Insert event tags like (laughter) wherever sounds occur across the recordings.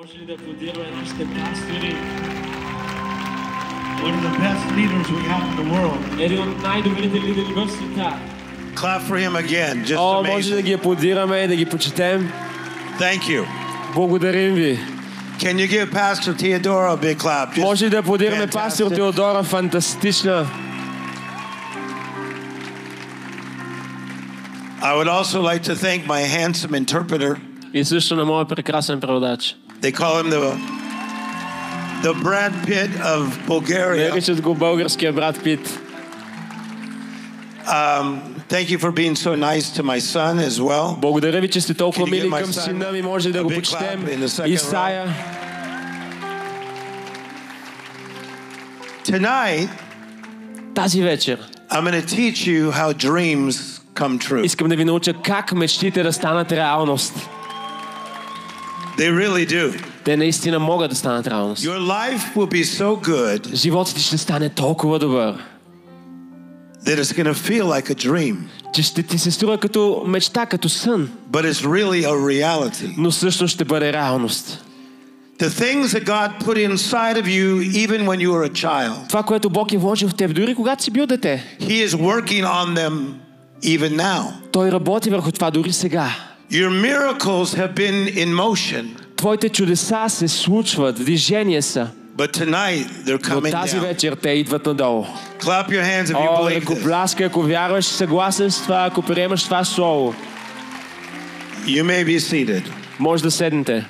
Може ли да аплодираме нашите пастори? One of the best leaders we have in the world. Един от най-добрите лидери в света. Clap for him again. Just О, може да amazing. ги аплодираме и да ги почетем. Thank you. Благодарим ви. Can you give Pastor Theodora a big clap? Just Може ли да аплодираме fantastic. пастор Теодора? Фантастична. I would also like to thank my handsome interpreter. И също на моят прекрасен преводач. They call him the the Brad Pitt of Bulgaria. Наричат го българския брат Пит. Thank you for being so nice to my son as well. Благодаря ви, че сте толкова Can you мили give my към son сина ми. Може ли да a го big почетем? clap in the second Исая. Tonight, Тази вечер I'm going to teach you how dreams come true. искам да ви науча как мечтите да станат реалност. They really do. Те наистина могат да станат реалност. Your life will be so good Животът ти ще стане толкова добър, that it's going to feel like a dream, че ще ти се струва като мечта, като сън, but it's really a reality. но също ще бъде реалност. The things that God put inside of you, even when you were a child, Това, което Бог е вложил в теб, дори когато си бил дете, He is working on them even now. Той работи върху това дори сега. Your miracles have been in motion, Твоите чудеса се случват, движение са. but tonight they're Но coming тази down. вечер те идват надолу. Clap your hands if you О, believe ако this. пляска, ако вярваш, съгласен с това, ако приемаш това слово, You may be seated. може да седнете.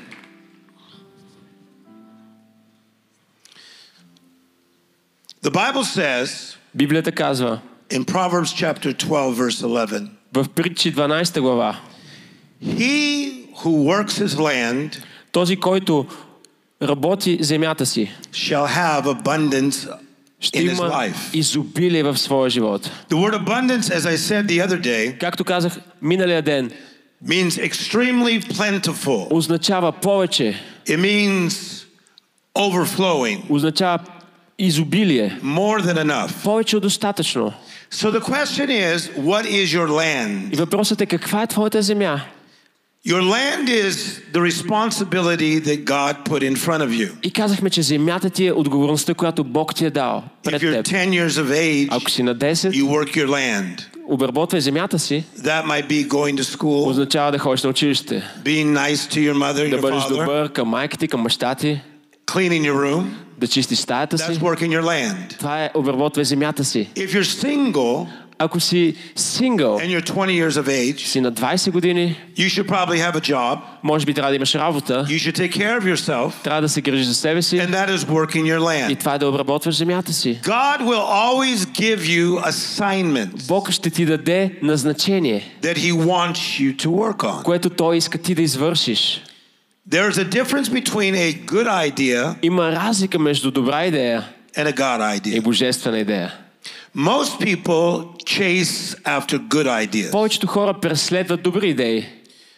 The Bible says Библията казва in Proverbs chapter 12, verse 11, в притчи 12 глава, He who works his land този, който работи земята си, shall have abundance ще in his има life. изобилие в своя живот. The word abundance, as I said the other day, Както казах миналия ден, means extremely plentiful. означава повече, It means overflowing, означава изобилие, more than enough. повече от достатъчно. So the question is, what is your land? И въпросът е каква е твоята земя? Your land is the responsibility that God put in front of you. И казахме, че земята ти е отговорността, която Бог ти е дал If пред you're теб. 10 years of age, Ако си на 10, you work your land. обработвай земята си, That might be going to school, означава да ходиш на училище. being nice to your mother, Да your бъдеш father, добър към майка ти, към баща ти, cleaning your room. да чистиш стаята That's си. working your land. Това е обработвай земята си. If you're single Ако си сингъл, and you're 20 years of age, си на 20 години, you should probably have a job. може би трябва да имаш работа, You should take care of yourself, трябва да се грижиш за себе си and that is working your и land. това е да обработваш земята си. God will always give you assignments Бог ще ти даде назначение, that He wants you to work on. което Той иска ти да извършиш. There's a difference between a good idea Има разлика между добра идея and a God и idea. божествена идея. Most people chase after good ideas. Повечето хора преследват добри идеи.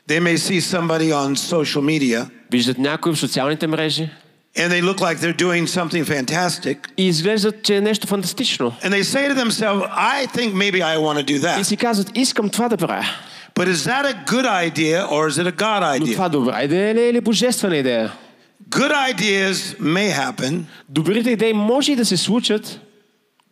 They may see somebody on social media Виждат някой в социалните мрежи and they look like they're doing something fantastic. и изглеждат, че е нещо фантастично. And they say to themselves, I think maybe I want to do И that. си казват, искам това да правя. But is that a good idea or is it a God Но idea? това добра идея ли е или божествена идея? Good ideas may happen, Добрите идеи може и да се случат,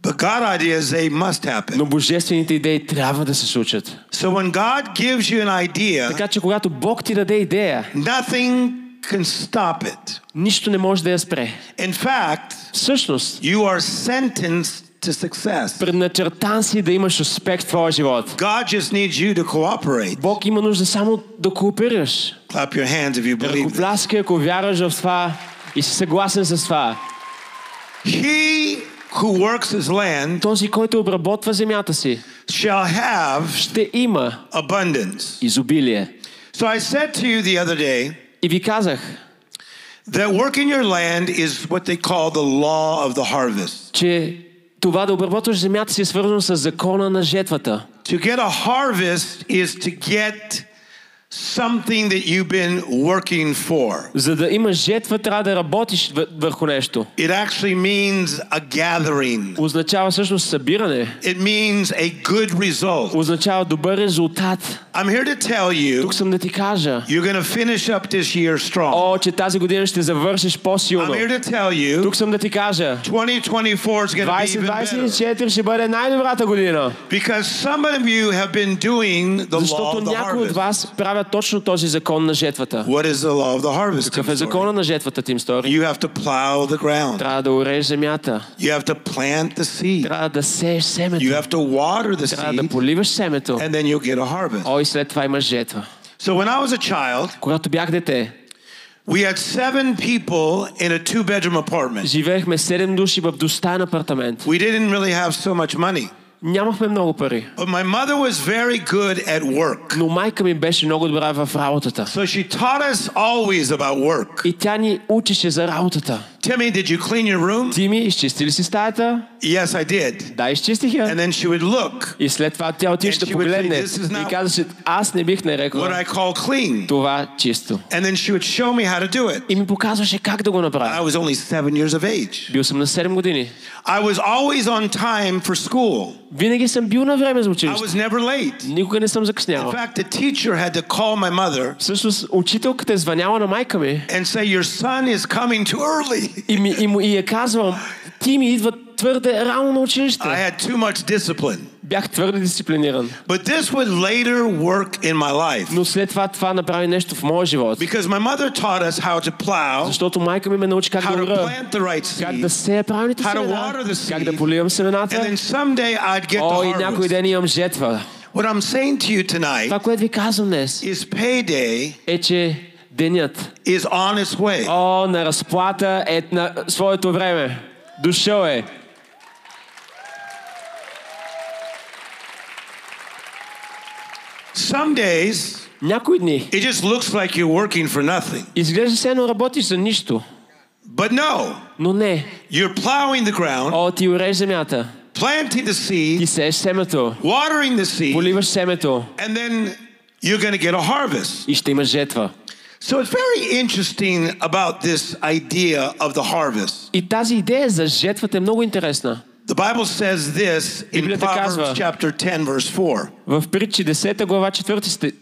but God ideas, they must happen. но божествените идеи трябва да се случат. So when God gives you an idea, Така че когато Бог ти даде идея, nothing can stop it. нищо не може да я спре. In fact, Всъщност, you are sentenced to success. предначертан си да имаш успех в твоя живот. God just needs you to cooperate. Бог има нужда само да кооперираш. Clap your hands if you believe that. Ръкопляскай, ако вярваш в това и си съгласен с това. He who works his land Този, който обработва земята си, shall have ще има abundance. изобилие. So I said to you the other day И ви казах, that working your land is what they call the law of the harvest. че това да обработваш земята си е свързано с закона на жетвата. To get a harvest is to get something that you've been working for. За да имаш жетва, трябва да работиш въ- върху нещо. It actually means a gathering. Означава всъщност събиране. It means a good result. Означава добър резултат. I'm here to tell you, Тук съм да ти кажа, you're going to finish up this year strong. о, че тази година ще завършиш I'm по-силно. here to tell you, Тук съм да ти кажа, 2024 is going to be even better. 2024 ще бъде най-добрата година. Because some of you have been doing the law Защото of the някои от harvest. вас правят точно този закон на жетвата. What is the law of the harvest? Какъв Tim е Story? закона на жетвата, Тим Стори? You have to plow the ground. Трябва да ореш земята. You have to plant the seed. Трябва да сееш семето. You have to water the Трябва да seed, поливаш семето. and then you'll get a harvest. О, и след това имаш жетва. So when I was a child, Когато бях дете, we had seven people in a two-bedroom apartment. живеехме 7 души в двустаен апартамент. We didn't really have so much money, Нямахме много пари. but my mother was very good at work. Но майка ми беше много добра в работата. So she taught us always about work. И тя ни учеше за работата. Timmy, did you clean your room? Ти ми изчисти ли си стаята? Yes, I did. Да, изчистих я. And then she would look И след това тя отише And да she would погледне say, "This is not и казаше, аз не бих нарекла what I call clean. това чисто. And then she would show me how to do it. И ми показваше как да го I направя. was only seven years of age. Бил съм на 7 години. I was always on time for school. Винаги съм бил на време за I училище. was never late. Никога не съм In закъснявал. fact, the teacher had to call my mother Всъщност, учителката е звъняла на майка ми and say, Your son is coming too early. и, ми, и, му, и е казвал, ти ми идва твърде рано на училище. I had too much discipline. Бях твърде дисциплиниран. But this would later work in my life Но след това това направи нещо в моя живот. because my mother taught us how to plow, Защото майка ми ме научи как how да to ура, plant the right как да seed, сея правилните how to семена, water the как да seed, поливам and семената. then someday I'd get О, и the някой harvest. ден имам жетва. What I'm saying to you tonight Това, което ви казвам днес, is payday е, че денят, is on its way. о, на разплата е на своето време. Дошъл е. Some days Някои дни it just looks like you're working for nothing. изглежда се едно работиш за нищо, But no, но не. you're plowing the ground, О, ти уреш земята, planting the ти seed, сееш семето, watering the seed, поливаш семето and then you're going to get a harvest. и ще имаш жетва. So it's very interesting about this idea of the harvest. И тази идея за жетвата е много интересна. The Bible says this in Библията Proverbs казва- chapter 10 verse 4. В притчи 10 глава 4 сте,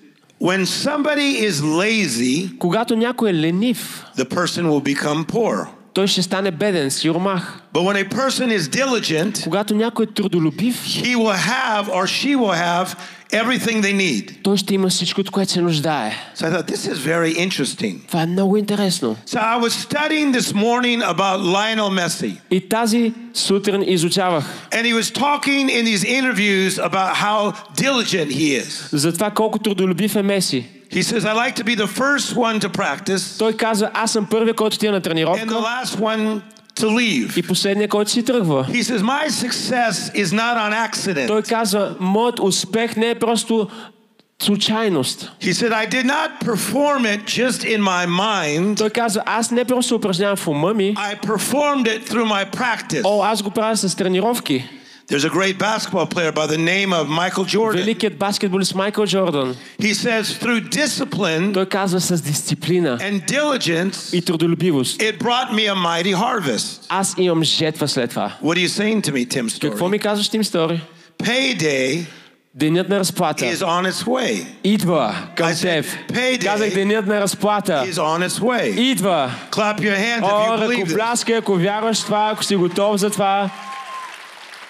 When somebody is lazy, когато някой е ленив, the person will become poor. той ще стане беден, сиромах. But when a person is diligent, Когато някой е трудолюбив, he will have or she will have everything they need. той ще има всичко, от което се нуждае. So I thought this is very interesting. Това е много интересно. So I was studying this morning about Lionel Messi. И тази сутрин изучавах And he was talking in these interviews about how diligent he is. за това колко трудолюбив е Меси. He says, I like to be the first one to practice Той казва, аз съм първият, който отива на and the тренировка last one to leave. и последният, който си тръгва. He says, My success is not on accident. Той казва, моят успех не е просто случайност. He said, I did not perform it just in my mind, Той казва, аз не просто упражнявам в ума ми, I performed it through my practice. о, аз го правя с тренировки. There's a great basketball player by the name of Michael Jordan. Великият баскетболист Michael Джордан. He says through discipline Той казва с дисциплина and diligence и трудолюбивост it brought me a mighty harvest. Аз имам жетва след това. What are you saying to me, Tim Storey? Какво ми казваш, Тим Стори? Payday Денят на разплата is on its way. идва към теб. Казах, денят на разплата is on its way. идва. Clap your hands if you believe this. ако вярваш това, ако си готов за това.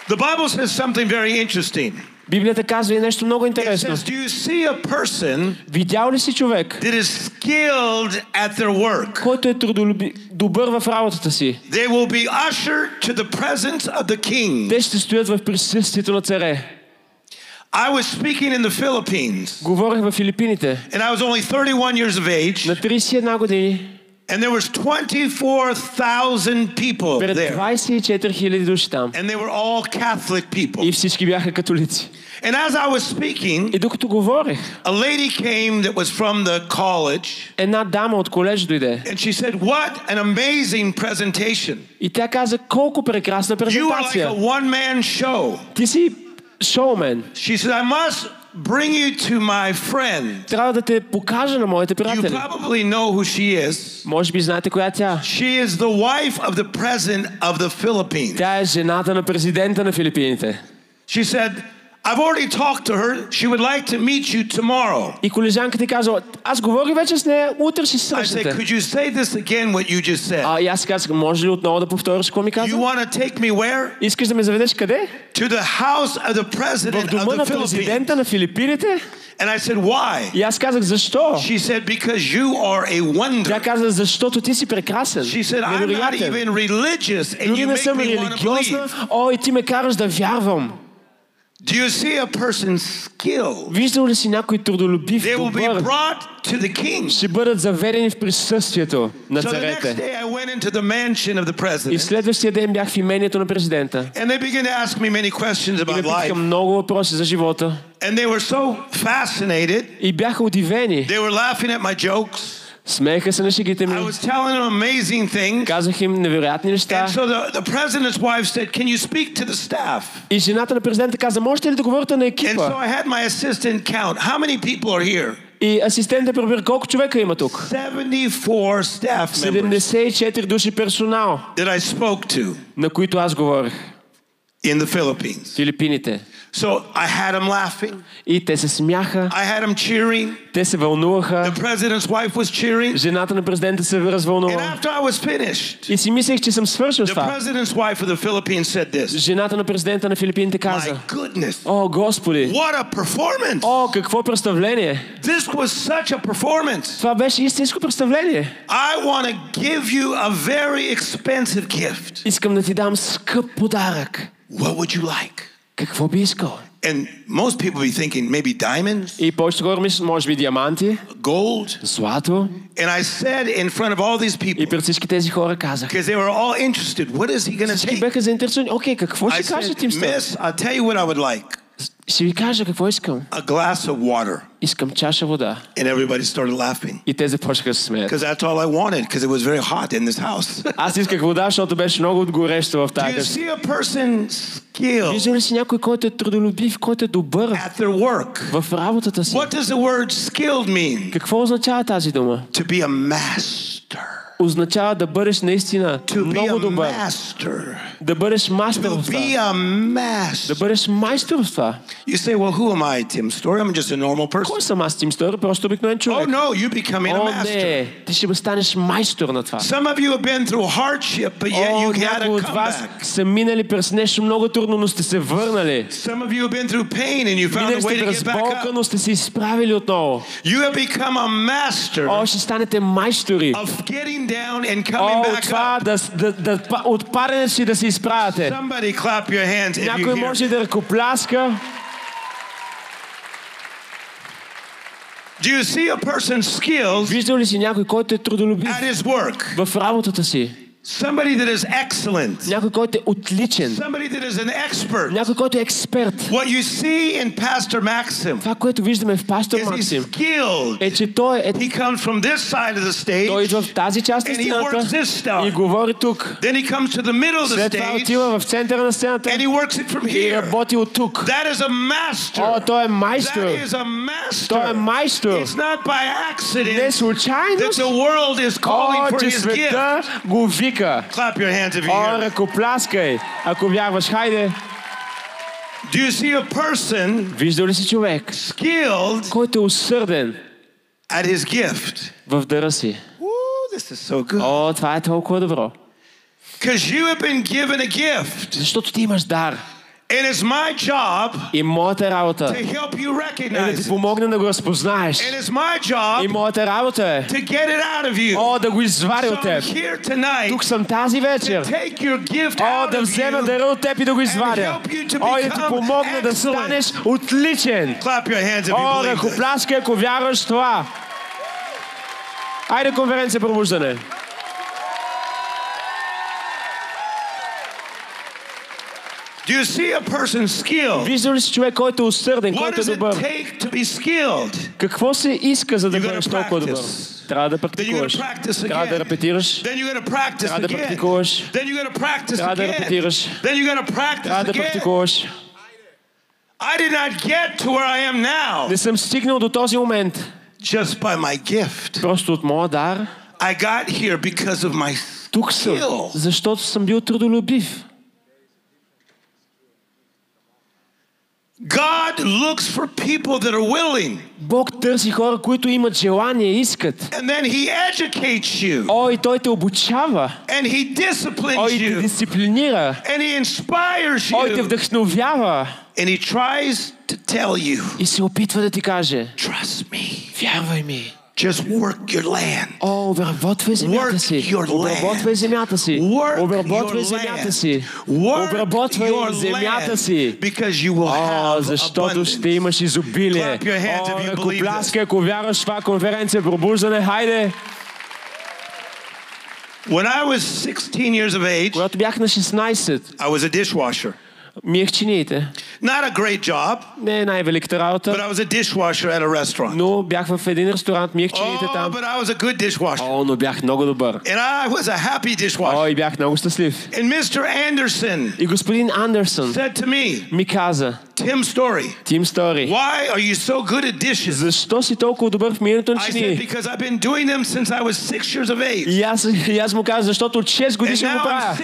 The Bible says something very interesting. Библията казва и нещо много It интересно. says, Do you see a person Видял ли си човек, that is skilled at their work? който е трудолюби... добър в работата си? They will be ushered to the presence of the king. Те ще стоят в присъствието на царе. I was speaking in the Philippines, Говорих в Филипините. and I was only 31 years of age, На 31 години, and there was 24,000 people пред there, 24 000 души там. and they were all Catholic people. И всички бяха католици. And as I was speaking, И докато говорех, a lady came that was from the college, една дама от колеж дойде. and she said, "What an amazing presentation! И тя каза, колко прекрасна You are like презентация. a one-man show." Ти си шоумен. She said, I must bring you to my friend. Трябва да те покажа на моите You приятели. probably know who she is. Може би знаете коя е тя. She is the wife of the president of the Philippines. Тя е жената на президента на Филипините. She said, I've already talked to her. She would like to meet you tomorrow. И колежанката ти казва, аз говорих вече с нея, утре ще се I said, срещнете. Could you say this again, what you just said? А, и аз казах, може ли отново да повториш какво ми You каза? want to take me where? Искаш да ме заведеш къде? To the house of the В president of дома the на Philippines. президента на Филипините? And I said, Why? И аз казах, защо? She said, Because you are a wonder. Тя каза, защото ти си прекрасен. She said, I'm not невероятен. even religious, and Дори you не make съм me want to религиозна. believe. О, и ти ме караш да вярвам. Do you see a person's skill? Виждал ли си някой трудолюбив, They will be добър? brought to the king. Ще бъдат заведени в присъствието на So the next царете. day, I went into the mansion of the И president, следващия ден бях в имението на президента. and they began to ask me many questions И ме about питаха life. много въпроси за живота. And they were so fascinated. И бяха удивени. They were laughing at my jokes. Смееха се на шегите I ми. was telling them amazing things. Казах им невероятни неща. And so the, the president's wife said, Can you speak to the staff? И жената на президента каза, можете ли да говорите на And екипа? so I had my assistant count. How many people are here? И асистентът пробира колко човека има тук. 74 staff members 74 души персонал, that I spoke to на които аз говорих. in the Philippines. Филипините. So I had them laughing. И те се смяха, I had them cheering. те се вълнуваха. The president's wife was cheering. Жената на президента се And развълнува. after I was finished, И си мислех, че съм свършил с the това. president's wife of the Philippines said this Жената на президента на Филипините My каза, goodness, О, Господи! what a performance! О, какво представление! This was such a performance. Това беше истинско представление. I want to give you a very expensive gift. Искам да ти дам скъп подарък. What would you like? Какво би искал? And most people be thinking maybe diamonds, И повечето хора мислят, може би диаманти, gold. злато. And I said in front of all these И people, пред всички тези хора казах. because they were all interested, what is he going to Всички take? бяха заинтересовани. Окей, какво I ще каже said, Тим Стър? Miss, I'll tell you what I would like Ще ви кажа какво искам. a glass of water. Искам чаша вода. And everybody started laughing И те започнаха да се смеят. because that's all I wanted because it was very hot in this house. (laughs) Аз исках вода, защото беше много горещо в Do тази you къща. see a person's skill Вижда ли си някой, който е трудолюбив, който е добър at their work? в работата си? What does the word skilled mean? Какво означава тази дума? To be a master. Означава да бъдеш наистина To be много a добър. master. Да бъдеш мастер To в това. be a Да бъдеш майстор в това. You say, well, who am I, Tim Story? I'm just a normal person. Кой съм аз, Тим Стър? Просто обикновен Oh, човек. no, you're becoming a О, master. не, ти ще станеш майстор на това. Some of you have been through hardship, but yet О, you had a от вас comeback. са минали през нещо много трудно, но сте се върнали. Some of you have been through pain and you found a way to get back up. но сте се изправили отново. You have become a master О, ще станете майстори. of getting down and О, coming back up. да, да, да, от падането си да се изправяте. Някой може да ръкопляска. Do you see a person's skills Виждал ли си някой, който е трудолюбив at his work? в работата си? Somebody that is excellent. Някой, който е отличен. Somebody that is an expert. Някой, който е експерт. What you see in Pastor Maxim Това, което виждаме в пастор is he's Максим, skilled. е, че той, е, He comes from this side of the той идва stage, в тази част на And he works стената this star. и говори тук. then he comes to the middle of the След това stage, отива в центъра на сцената and he works it from и here. работи от тук. That is a master. О, той е майстор. That is a master. Той е майстор. It's not by Не accident that случайност. the world is calling О, for че his gift. света го вика. Clap your hands if you О, hear. ръкопляскай, ако вярваш. Хайде. Do you see a person Виждал ли си човек, skilled който е усърден at his gift? в дъра си? Woo, this is so good. О, това е толкова добро. Because you have been given a gift. Защото ти имаш дар. And it's my job И моята работа to help you е да recognize ти помогна да го разпознаеш. And it's my И job моята работа е to get it out of you. О, да го извадя So от теб. here tonight Тук съм тази to вечер. take your gift О, да взема дъра от теб и да го извадя. to О, и да ти помогна да станеш отличен. Clap your hands if О, ръкопляскай, ако вярваш това. Айде конференция пробуждане. Do you see a person's skill? Виждал ли си човек, който е усърден, What който е does it добър? take to be skilled? Какво се иска, за да You gotta бъдеш толкова добър? practice. Трябва да Then you практикуваш. gotta practice Трябва да again. репетираш. Then you gotta practice Трябва да again. практикуваш. Then you gotta practice Трябва да again. репетираш. Then you gotta practice Трябва да again. практикуваш. I did not get to where I am now Не съм стигнал до този момент. just by my gift. Просто от моя дар. I got here because of my Тук съм, skill. защото съм бил трудолюбив. God looks for people that are willing, Бог търси хора, които имат желание, искат. and then He educates you, О, и Той те обучава. and He О, disciplines и те you, дисциплинира. and He inspires О, и те you, вдъхновява. and He tries to tell you, И се опитва да ти каже, trust me, вярвай ми. just work your land. О, обработвай земята Work си. your land. Обработвай земята си. Work Обработвай your земята land. си. Work Обработвай your земята land си. because you will О, have защото ще abundance. имаш изобилие. Clap your hands if О, you believe ръкопляскай, ако вярваш в това конференция Пробуждане, хайде! When I was 16 years of age, Когато бях на 16, I was a dishwasher. Not a great job. Не най-великата работа. But I was a dishwasher at a restaurant. Но бях в един ресторант, мирчиниите oh, там. but I was a good dishwasher. О, но бях много добър. And I was a happy dishwasher. О, и бях много щастлив. And Mr. Anderson. И господин Андерсон. Said to me. Ми каза. Tim Storey. Tim Storey. Why are you so good at dishes? Защо си толкова добър в миенето на чинии? I said because I've been doing them since I was 6 years of age. И аз, и аз му казах, защото от 6 го правя.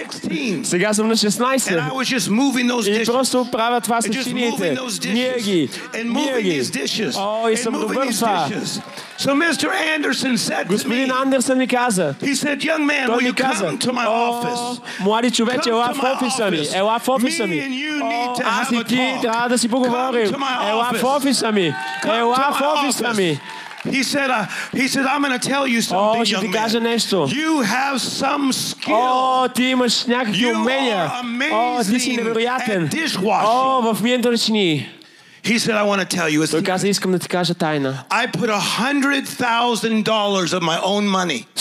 Сега съм на 16. And I was just moving those И dishes. просто правя това с And just чиниите. moving those Ние ги, dishes. And ние moving ги. these dishes. О, и And съм moving добър в these това. dishes. So Mr. Anderson said to me, Господин Андерсън ми каза, he said, young man, той will ми you каза, come to my о, office? млади човече, Come ела to в my офиса ми, office. ела в офиса Me ми. and you need О, to аз have и a ти talk. трябва да си поговорим. Come to my Ела в office. офиса ми, Come ела to в my офиса office. ми. He said, uh, he said, I'm going to tell you О, something, ще ти young кажа man. нещо. You have some skill. О, ти имаш някакви You умения. are О, ти си amazing невероятен. at dishwashing. О, в миенето на чинии. He said, I want to tell you. I put $100,000 of my own money. To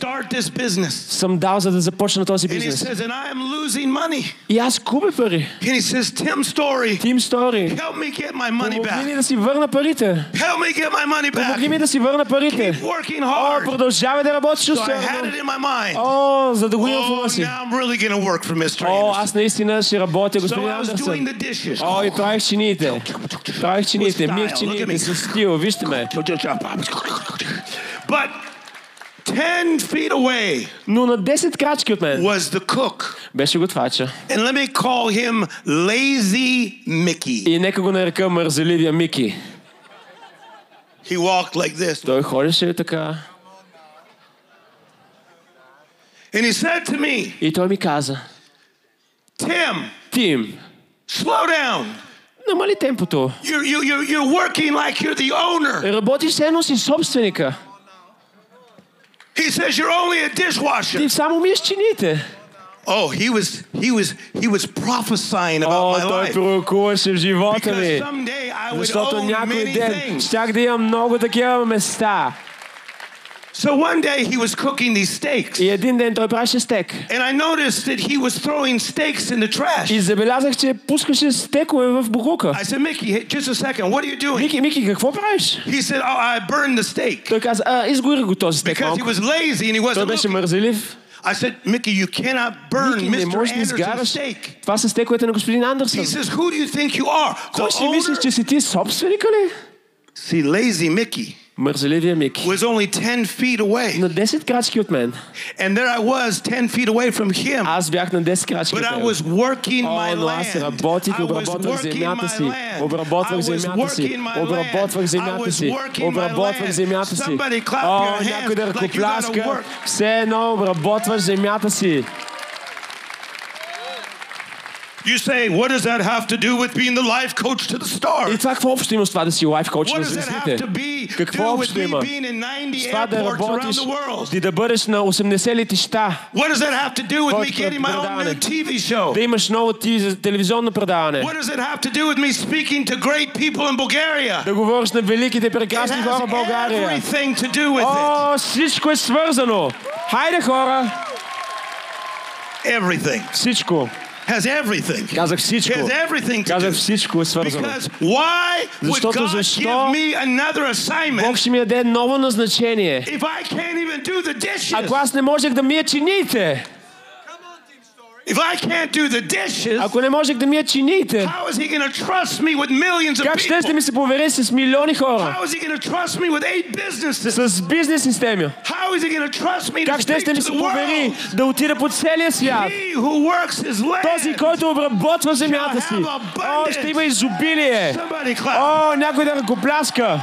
start this business. Some дал, за да започна този бизнес. And he says, and I am losing money. И аз губя пари. And he says, Tim Storey. Tim Storey. Help me get my money back. Помогни ми да си върна парите. Help me get my money back. Keep working hard. О. So I had it in my mind. Oh, the oh now I'm really going to work for Mr. Anderson. So I was doing the dishes. О, и правих чиниите. Правих чиниите, With мих style, look at чиниите me. с стил. Вижте ме. But 10 feet away Но на 10 крачки от мен was the cook. беше готвача. And let me call him Lazy Mickey. И нека го нарека мързеливия Мики. He walked like this. Той ходеше така. And he said to me, И той ми каза, Tim, Тим, slow down. намали темпото. You're, you, you're, you're working like you're the owner. Работиш все едно си собственика. He says you're only a dishwasher. Ти само миеш чините. Oh, he was he was he was prophesying about my той life. пророкуваше в живота ми. Because someday I would Защото own някой many ден щях да имам много такива места. So one day he was cooking these steaks. И един ден той правеше стек. And I noticed that he was throwing steaks in the trash. И забелязах, че пускаше стекове в буклука. I said, Mickey, hey, just a second, what are you doing? Мики, Мики, какво правиш? He said, Oh, I burned the steak. Той каза, а, изгори го този стек Because he малко. was lazy and he Той wasn't беше looking. мързелив. I said, Mickey, you cannot burn Мики, не Mr. можеш да Anderson's изгараш. steak. Това са стековете на господин Андерсън. He says, Who do you think you are? The Кой си мислиш, owner? че си ти собственика ли? See, lazy Mickey Мързеливия Мики. was only 10 feet away. На 10 крачки от мен. And there I was, 10 feet away from him. Аз бях на 10 крачки But I от was него. working my О, но аз land. работих, I was обработвах working земята my си. land. I Обработвах was земята си. working my Обработвах land. I земята was си. working my Обработвах land. земята си. Somebody clap О, your hands някой да like you gotta ръкопляска. work. Все едно обработваш земята си. You say, what does that have to do with being the life coach to the И stars? това какво общо има с това да си лайф коуч What на does that have звездите? to be Какво do with общо me има? being in 90 С това да airports around работиш the world? и да бъдеш на 80 летища. What does that have to do with me Който getting my own new предаване. TV show? Да имаш ново ти телевизионно предаване. What does it have to do with me speaking to great people in Bulgaria? Да говориш на великите It прекрасни хора в has България. everything to do with it. О, всичко е свързано. Хайде хора, Everything. всичко. Has everything. Казах It всичко. has everything to Казах do. всичко е свързано. Because why would Защото God защо give me another Бог assignment ще ми даде ново назначение. if I can't even do the dishes? Ако аз не можех да мия чиниите. If I can't do the dishes, Ако не можех да мия чините, how is he going to trust me with millions of как ще people? ми се повери с милиони хора? How is he going to trust me with eight businesses? С бизнес системи. How is he going to trust me to Как ще speak ми to се the повери world? да отида по целия свят? He who works his Този, land. който обработва земята си. О, ще има изобилие. Somebody clap. О, някой да ръкопляска.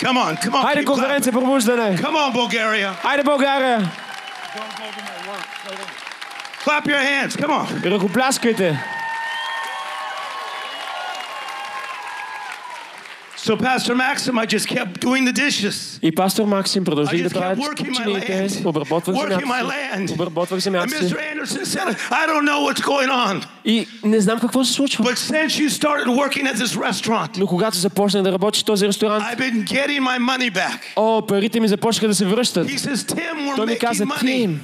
Come on, come on. Хайде keep конференция пробуждане. clapping. Come on, Bulgaria. Хайде България. Clap your hands. Come on. So, Pastor Maxim, I just kept doing the dishes. И пастор Максим продължи да прави land. Обработвах земята. Обработвах земята. Mr. Anderson said, I don't know what's going on. И не знам какво се случва. But since you started working at this restaurant, Но когато започнах да работя в този ресторант, I've been getting my money back. о, парите ми започнаха да се връщат. He says, Tim, we're Той ми каза. Тим,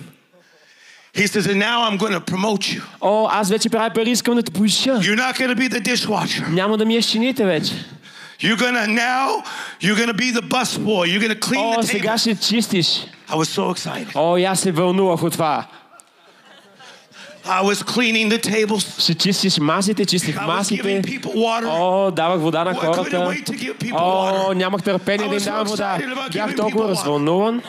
He says, and now I'm going to promote you. о, аз вече правя пари, искам да те повиша. You're not going to be the dishwasher. Няма да миеш чините вече. You're going to now, you're going to be the busboy. You're going to clean О, the сега table. ще чистиш. I was so excited. О, и аз се вълнувах от това. I was cleaning the tables. Ще чистиш масите, чистих I was масите. giving people water. О, давах вода на Oh, I couldn't хората. wait to give people О, water. нямах търпение I да им was so давам вода. excited about Бях giving толкова people water. развълнуван.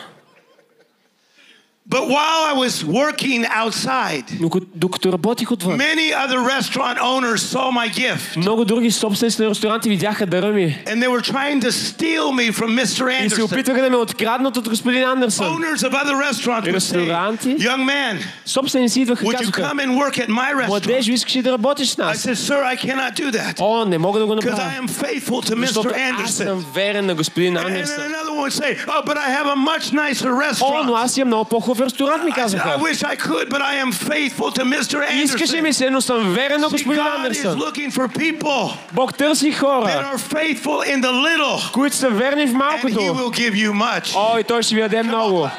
But while I was working outside, Но ко- докато работих отвън, many other restaurant owners saw my gift. много други собственици на ресторанти видяха дъра ми. And they were trying to steal me from Mr. И се Anderson. опитваха да ме откраднат от господин Андерсън. Owners of other restaurants would say, Ресторанти. Young man, Собственици идваха и would you казваха, come and work at my restaurant? младеж, искаш ли да работиш с I нас? said, Sir, I cannot do that О, не мога да го because I направя. am faithful to Защото Mr. аз Anderson. съм верен на господин And then Андерсън. another one would say, Oh, but I have a much nicer О, но restaurant. аз имам много по-хубав ресторант, ми I said, I казаха. wish I could, but I am faithful to Mr. Искаше ми Anderson. се, но съм верен на See, господин God is Андерсън. looking for people Бог търси that хора, are faithful in the little, които са верни в and He малкото. will give you much. О, и той ще ви даде много.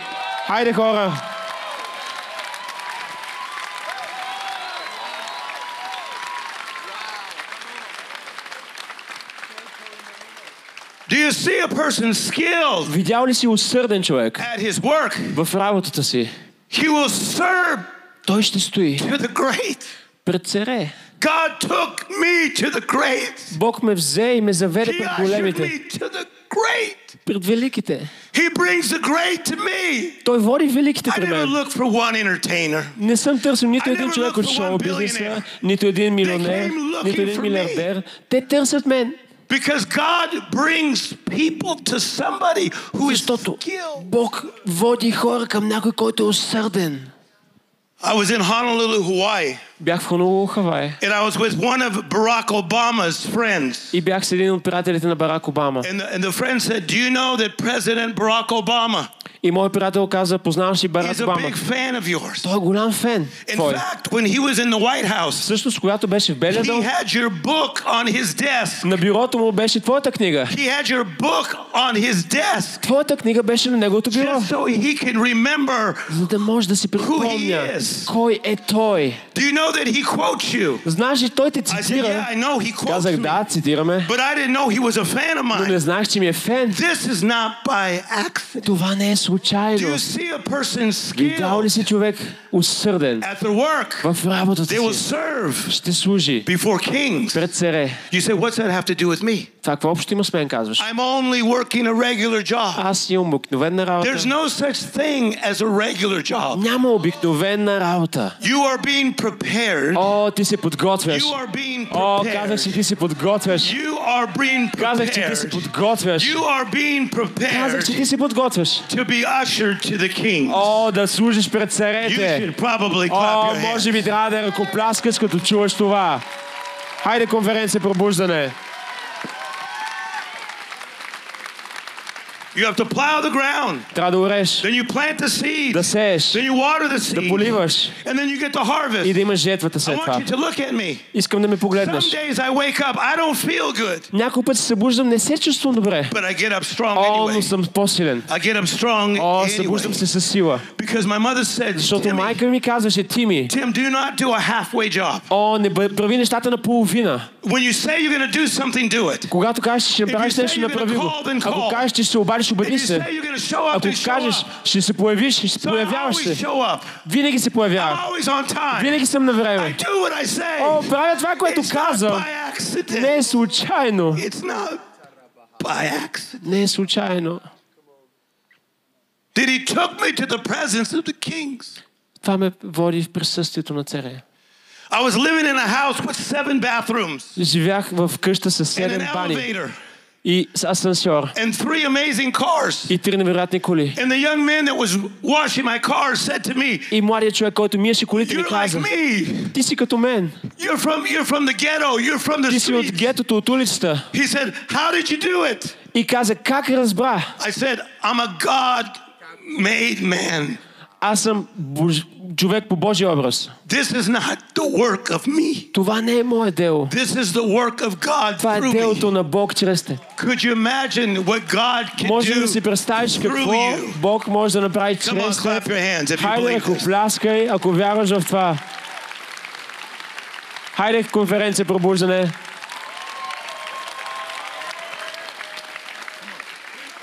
Хайде хора. You see a person skilled Видял ли си усърден човек at his work? в работата си? He will serve Той ще стои to the great. пред царе. God took me to the great. Бог ме взе и ме заведе пред големите, пред великите. He brings the great to me. Той води великите при мен. look for one entertainer. Не съм търсил нито един човек от шоу бизнеса, нито един милионер, нито един милиардер. Те търсят мен, Because God brings people to somebody who is защото skilled. Бог води хора към някой, който е усърден. I was in Honolulu, Hawaii, Бях в Хонолулу, Хавай and I was with one of Barack Obama's friends. и бях с един от приятелите на Барак Обама. And the, and the friend said, Do you know that President Barack Obama И моят приятел каза, познаваш ли Барак Обама? Той е голям фен. In твой. fact, when he was in the White House, Всъщност, когато беше в Белия he дом, had your book on his desk. на бюрото му беше твоята книга. He had your book on his desk Твоята книга беше на неговото бюро. just so he can remember. За да може да си припомня кой е той. Do you know that he quotes you? Знаеш ли, той те I said, Yeah, цитира. I know he quotes Казах да, цитираме. But I didn't know he was a fan of Но не знаех, че ми е фен. This is not by accident. Това не е случайно. see a person Видял ли skilled си човек усърден at their work? в работата They will си? serve Ще служи before kings. пред царе. You say, What's that have to do with me? Това какво общо има с мен, казваш? I'm only working a regular job. Аз имам обикновена работа. There's no such thing as a regular job. Няма обикновена работа. You are being prepared. О, ти се подготвяш. You are being О, prepared. казах, че ти се подготвяш. You are being Казах, че ти се prepared. подготвяш. You are being Казах, че prepared ти се подготвяш. to be ushered to the king. О, да служиш пред You царете. О, може би трябва да ръкопляскаш, като чуваш това. Хайде конференция пробуждане. You have to plow the ground. Трябва да ореш, Then you plant the seed. да сееш, Then you water the да seed. поливаш And then you get the и harvest. да имаш жетвата I след want това. you to look at me. Искам да ме Some погледнеш. days I wake up, I don't feel good, Няколко пъти се събуждам, не се чувствам добре. but I get up strong О, но anyway. съм по-силен. I get up strong О, събуждам anyway. се със сила. Because my mother said, Защото Timmy, майка ми казваше, Тими, Tim, do not do a halfway job. о, не бъ- прави нещата на половина. When you say you're going to do something, do it. Когато кажеш, че ще If you направиш say нещо, you're gonna направи го. call, then Ако call. кажеш, че ще се обадиш, кажеш, you се. Ако кажеш, ще се появиш, ще се появяваш се. Винаги се появявам. Винаги съм на време. О, правя това, което казвам. Не е случайно. Не е случайно. That he took me to the presence of the kings. Това ме води в присъствието на царя. I was living in a house with seven bathrooms Живях в къща с седем бани elevator и с асансьор and three amazing cars. и три невероятни коли. And the young man that was washing my car said to me, И младият човек, който миеше колите ми You're like каза, me. ти си като мен. You're from you're from the ghetto. You're from the Ти си от streets. гетото, от улицата. He said, How did you do it? И каза, как разбра? I said, I'm a God made man. Аз съм бож... човек по Божия образ. This is not the work of me. Това не е мое дело. This is the work of God Това е делото на Бог чрез те. Could you imagine what God can Може ли да си do представиш какво? Бог може да направи чрез you Хайде, ако пляскай, ако вярваш в това. Хайде конференция пробуждане.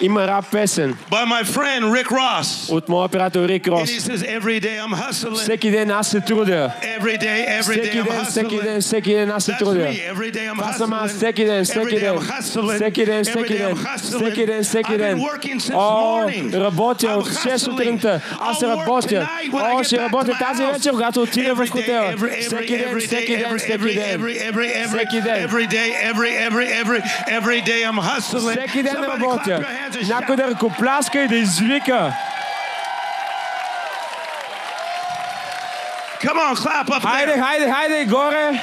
Има рап песен. By my friend Rick Ross. От моя приятел Рик Рос. Всеки ден аз се трудя. Every day, every всеки day I'm всеки ден, всеки ден аз се трудя. Това съм аз всеки ден, всеки ден. Всеки ден, всеки ден. Всеки ден, всеки ден. О, работя от 6 сутринта. Аз работя. О, ще работя тази вечер, когато отида в хотела. Всеки ден, всеки ден, всеки ден. Всеки ден. Всеки ден работя. your hands and Някой shout. да ръкопляска и да извика. Come on, clap up Хайде, there. хайде, хайде, горе.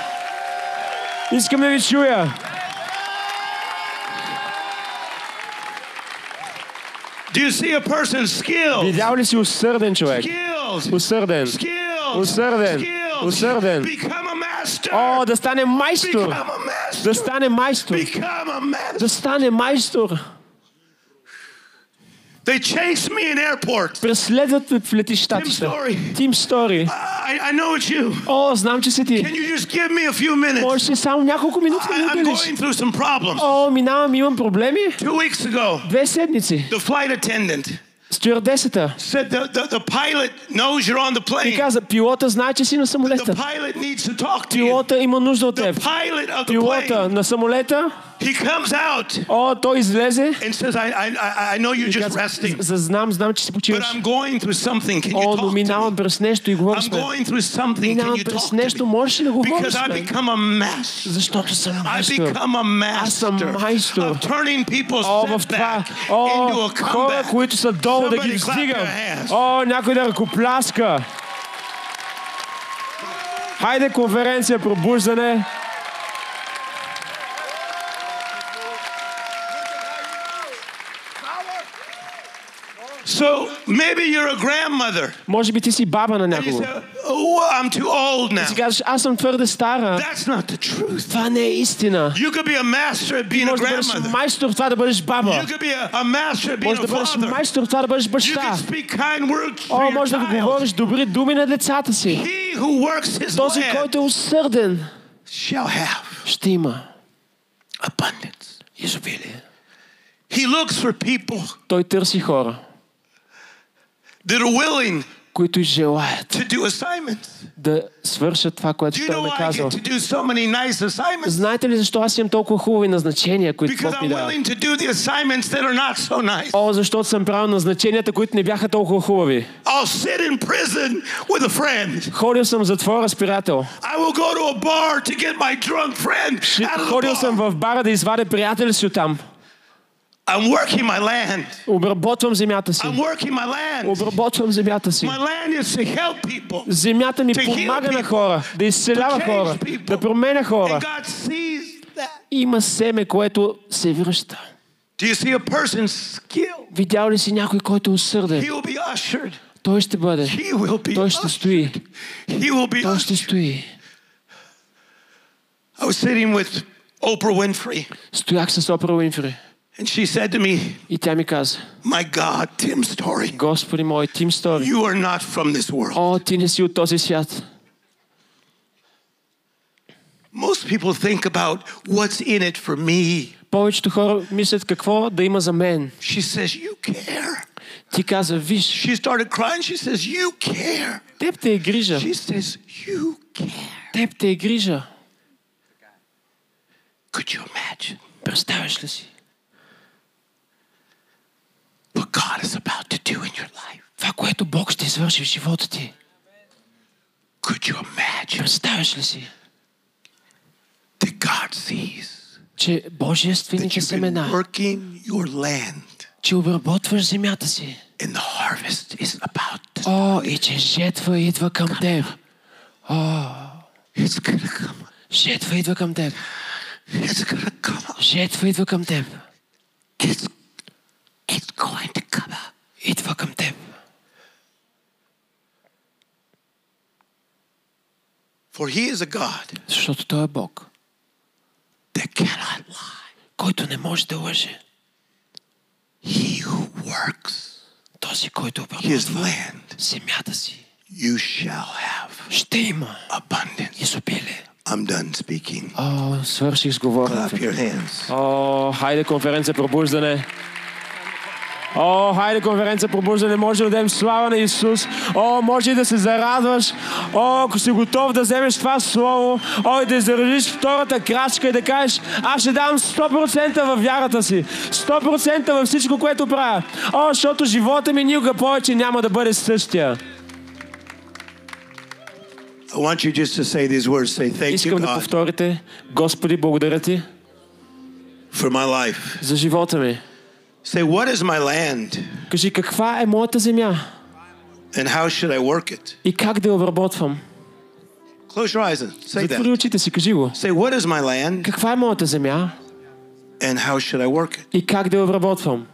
Искам да ви чуя. Do you see a person's skills? Видял ли си усърден човек? Skills. Усърден. Skills. Усърден. Skills. Усърден. Become a master. О, да стане майстор. Become a master. Да стане майстор. Become a master. Да стане майстор. They chase me in airports. Преследват ме в летищата. Story. Тим Стори. I, I know it's you. О, знам, че си ти. Can you just give me a few minutes? Може ли само няколко минути да ми I'm отделиш? going through some problems. О, минавам, имам проблеми. Two weeks ago, Две седмици. the flight attendant Стюардесата. said the, the, the pilot knows you're on the И plane. каза, пилота знае, че си на The самолета. pilot needs to talk to you. Пилота има нужда от The теб. pilot of the Пилота plane, на самолета. He comes out О, той излезе. and says, I, I, I- I know you're just resting, знам, знам, че си but почиваш. I'm going through something. Can you О, но минавам през нещо и говори с I'm going through something. Минавам през нещо, можеш ли да говориш Because I become a mess. Защото съм I майстор. become a Аз съм master майстор. of turning people's О, в това. О, хора, които са долу да ги hands. О, някой да ръкопляска. Хайде конференция пробуждане. So maybe you're a grandmother. Може би ти си баба на And you някого. say, oh, I'm too old now. Ти казваш, аз съм твърде стара. That's not the truth. Това не е истина. You could be a master at being a Може да бъдеш grandmother. майстор в това да бъдеш баба. You could be a, a master at being Може a да бъдеш father. майстор в това да бъдеш You баща. can speak kind words О, to your може да child. говориш добри думи на децата си. He who works his Този, land който е усърден, shall have ще има abundance. изобилие. He looks for people Той търси хора, that are willing които желаят да свършат това, което Той ми е казал. Знаете ли защо аз имам толкова хубави назначения, които Бог ми дава? О, защото съм правил назначенията, които не бяха толкова хубави. Ходил съм в затвора с приятел. Ходил съм в бара да извадя приятеля си оттам. I'm working my land. Обработвам земята си. I'm working my land. Обработвам земята си. My land is to help people. Земята ми To помага на хора, да изцелява хора, people. да променя хора. And God sees that. Има семе, което се връща. Do you see a person's skill? Видял ли си някой, който е усърден? He will be ushered. Той ще бъде. He will be Той ще стои. He will be Той ще стои. I was sitting with Oprah Winfrey, Стоях с Опра Уинфри. And she said to me, И тя ми каза, My God, Tim Storey, Господи мой, Тим Стори, you are not from this world. О, ти не си от този. Most people think about what's in it for me. Повечето хора мислят какво да има за мен. She says, you care. Ти каза, виж. She started crying. She says, you care. Теб те е грижа. She says, you care. Теб те е грижа. Could you imagine? Представяш ли си? God is about to do in your life? Това, което Бог ще извърши в живота ти. Could you imagine Представяш ли си, that God sees че that божествените you've been семена, working your land че обработваш земята си. and the harvest is about to О, и че жетва идва към теб. It's gonna come. Жетва идва към теб. It's gonna come. Жетва идва към теб. It's it's Идва към теб. For he is a God Защото Той е Бог, that cannot lie. който не може да лъже. He who works Този, който обработва land, земята си, you shall have ще има abundance. изобилие. I'm done speaking. О, свърших с Clap говоренето. your hands. О, хайде конференция пробуждане. О, хайде конференция пробуждане. Може да дадем слава на Исус. О, може и да се зарадваш. О, ако си готов да вземеш това слово. О, и да изразиш втората крачка и да кажеш, аз ще дам 100% във вярата си. 100% във всичко, което правя. О, защото живота ми никога повече няма да бъде същия. I want you just to say these words. Say, Thank you, Искам да God, повторите, Господи, благодаря ти for my life. за живота ми. Say, What is my land Кажи, каква е моята земя and how should I work it? и как да я обработвам? Close your eyes and say Затвори that. очите си, кажи го. Say, What is my land Каква е моята земя and how should I work it? и как да я обработвам?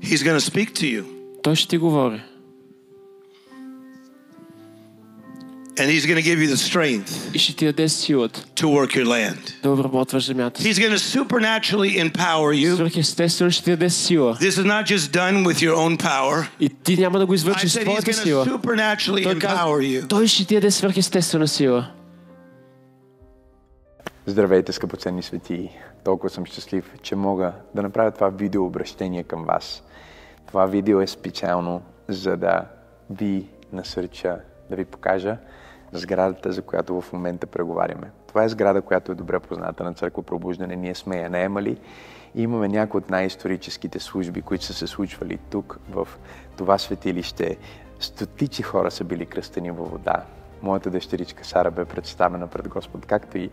He's going to speak to you Той ще ти говори. and he's going to give you the strength И ще ти даде силата to work your land. да обработваш земята си. He's going to supernaturally empower you. Свърхестествено ще ти даде сила. This is not just done with your own power. И ти няма да го I извършиш с said he's твоята going to сила. supernaturally Той, empower каза, you. той ще ти даде свърхестествена сила. Здравейте, скъпоценни светии! Толкова съм щастлив, че мога да направя това видео обращение към вас. Това видео е специално, за да ви насърча, да ви покажа сградата, за която в момента преговаряме. Това е сграда, която е добре позната на Църква Пробуждане. Ние сме я наемали и имаме някои от най-историческите служби, които са се случвали тук, в това светилище. Стотици хора са били кръстени във вода. Моята дъщеричка Сара бе представена пред Господ, както и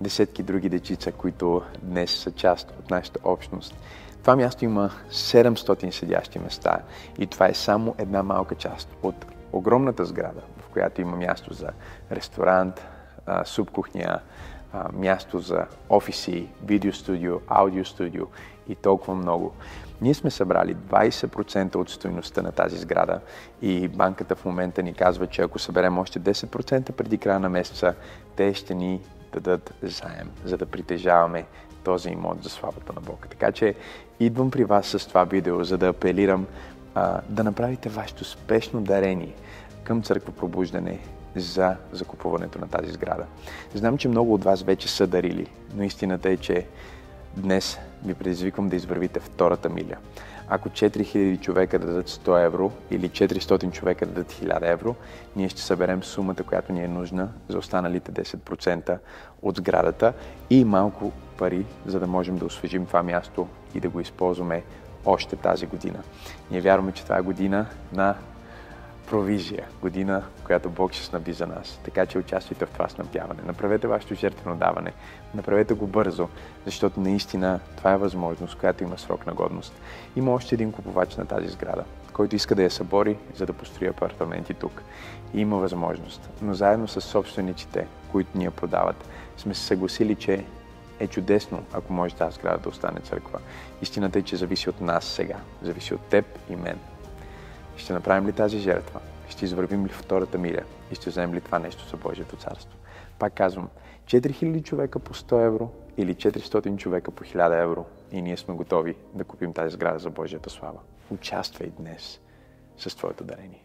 десетки други дечица, които днес са част от нашата общност. Това място има 700 седящи места и това е само една малка част от огромната сграда, която има място за ресторант, субкухня, място за офиси, видеостудио, аудиостудио и толкова много. Ние сме събрали 20% от стоеността на тази сграда и банката в момента ни казва, че ако съберем още 10% преди края на месеца, те ще ни дадат заем, за да притежаваме този имот за славата на Бога. Така че идвам при вас с това видео, за да апелирам а, да направите вашето спешно дарение към Църква Пробуждане за закупуването на тази сграда. Знам, че много от вас вече са дарили, но истината е, че днес ви предизвиквам да извървите втората миля. Ако 4000 човека дадат 100 евро или 400 човека дадат 1000 евро, ние ще съберем сумата, която ни е нужна за останалите 10% от сградата и малко пари, за да можем да освежим това място и да го използваме още тази година. Ние вярваме, че това е година на провизия, година, която Бог ще снаби за нас. Така че участвайте в това снабдяване. Направете вашето жертвено даване. Направете го бързо, защото наистина това е възможност, която има срок на годност. Има още един купувач на тази сграда, който иска да я събори, за да построи апартаменти тук. И има възможност. Но заедно с собствениците, които ни я продават, сме се съгласили, че е чудесно, ако може тази сграда да остане църква. Истината е, че зависи от нас сега. Зависи от теб и мен. Ще направим ли тази жертва? ще извървим ли втората миля и ще вземем ли това нещо за Божието царство. Пак казвам, 4000 човека по 100 евро или 400 човека по 1000 евро и ние сме готови да купим тази сграда за Божията слава. Участвай днес с твоето дарение.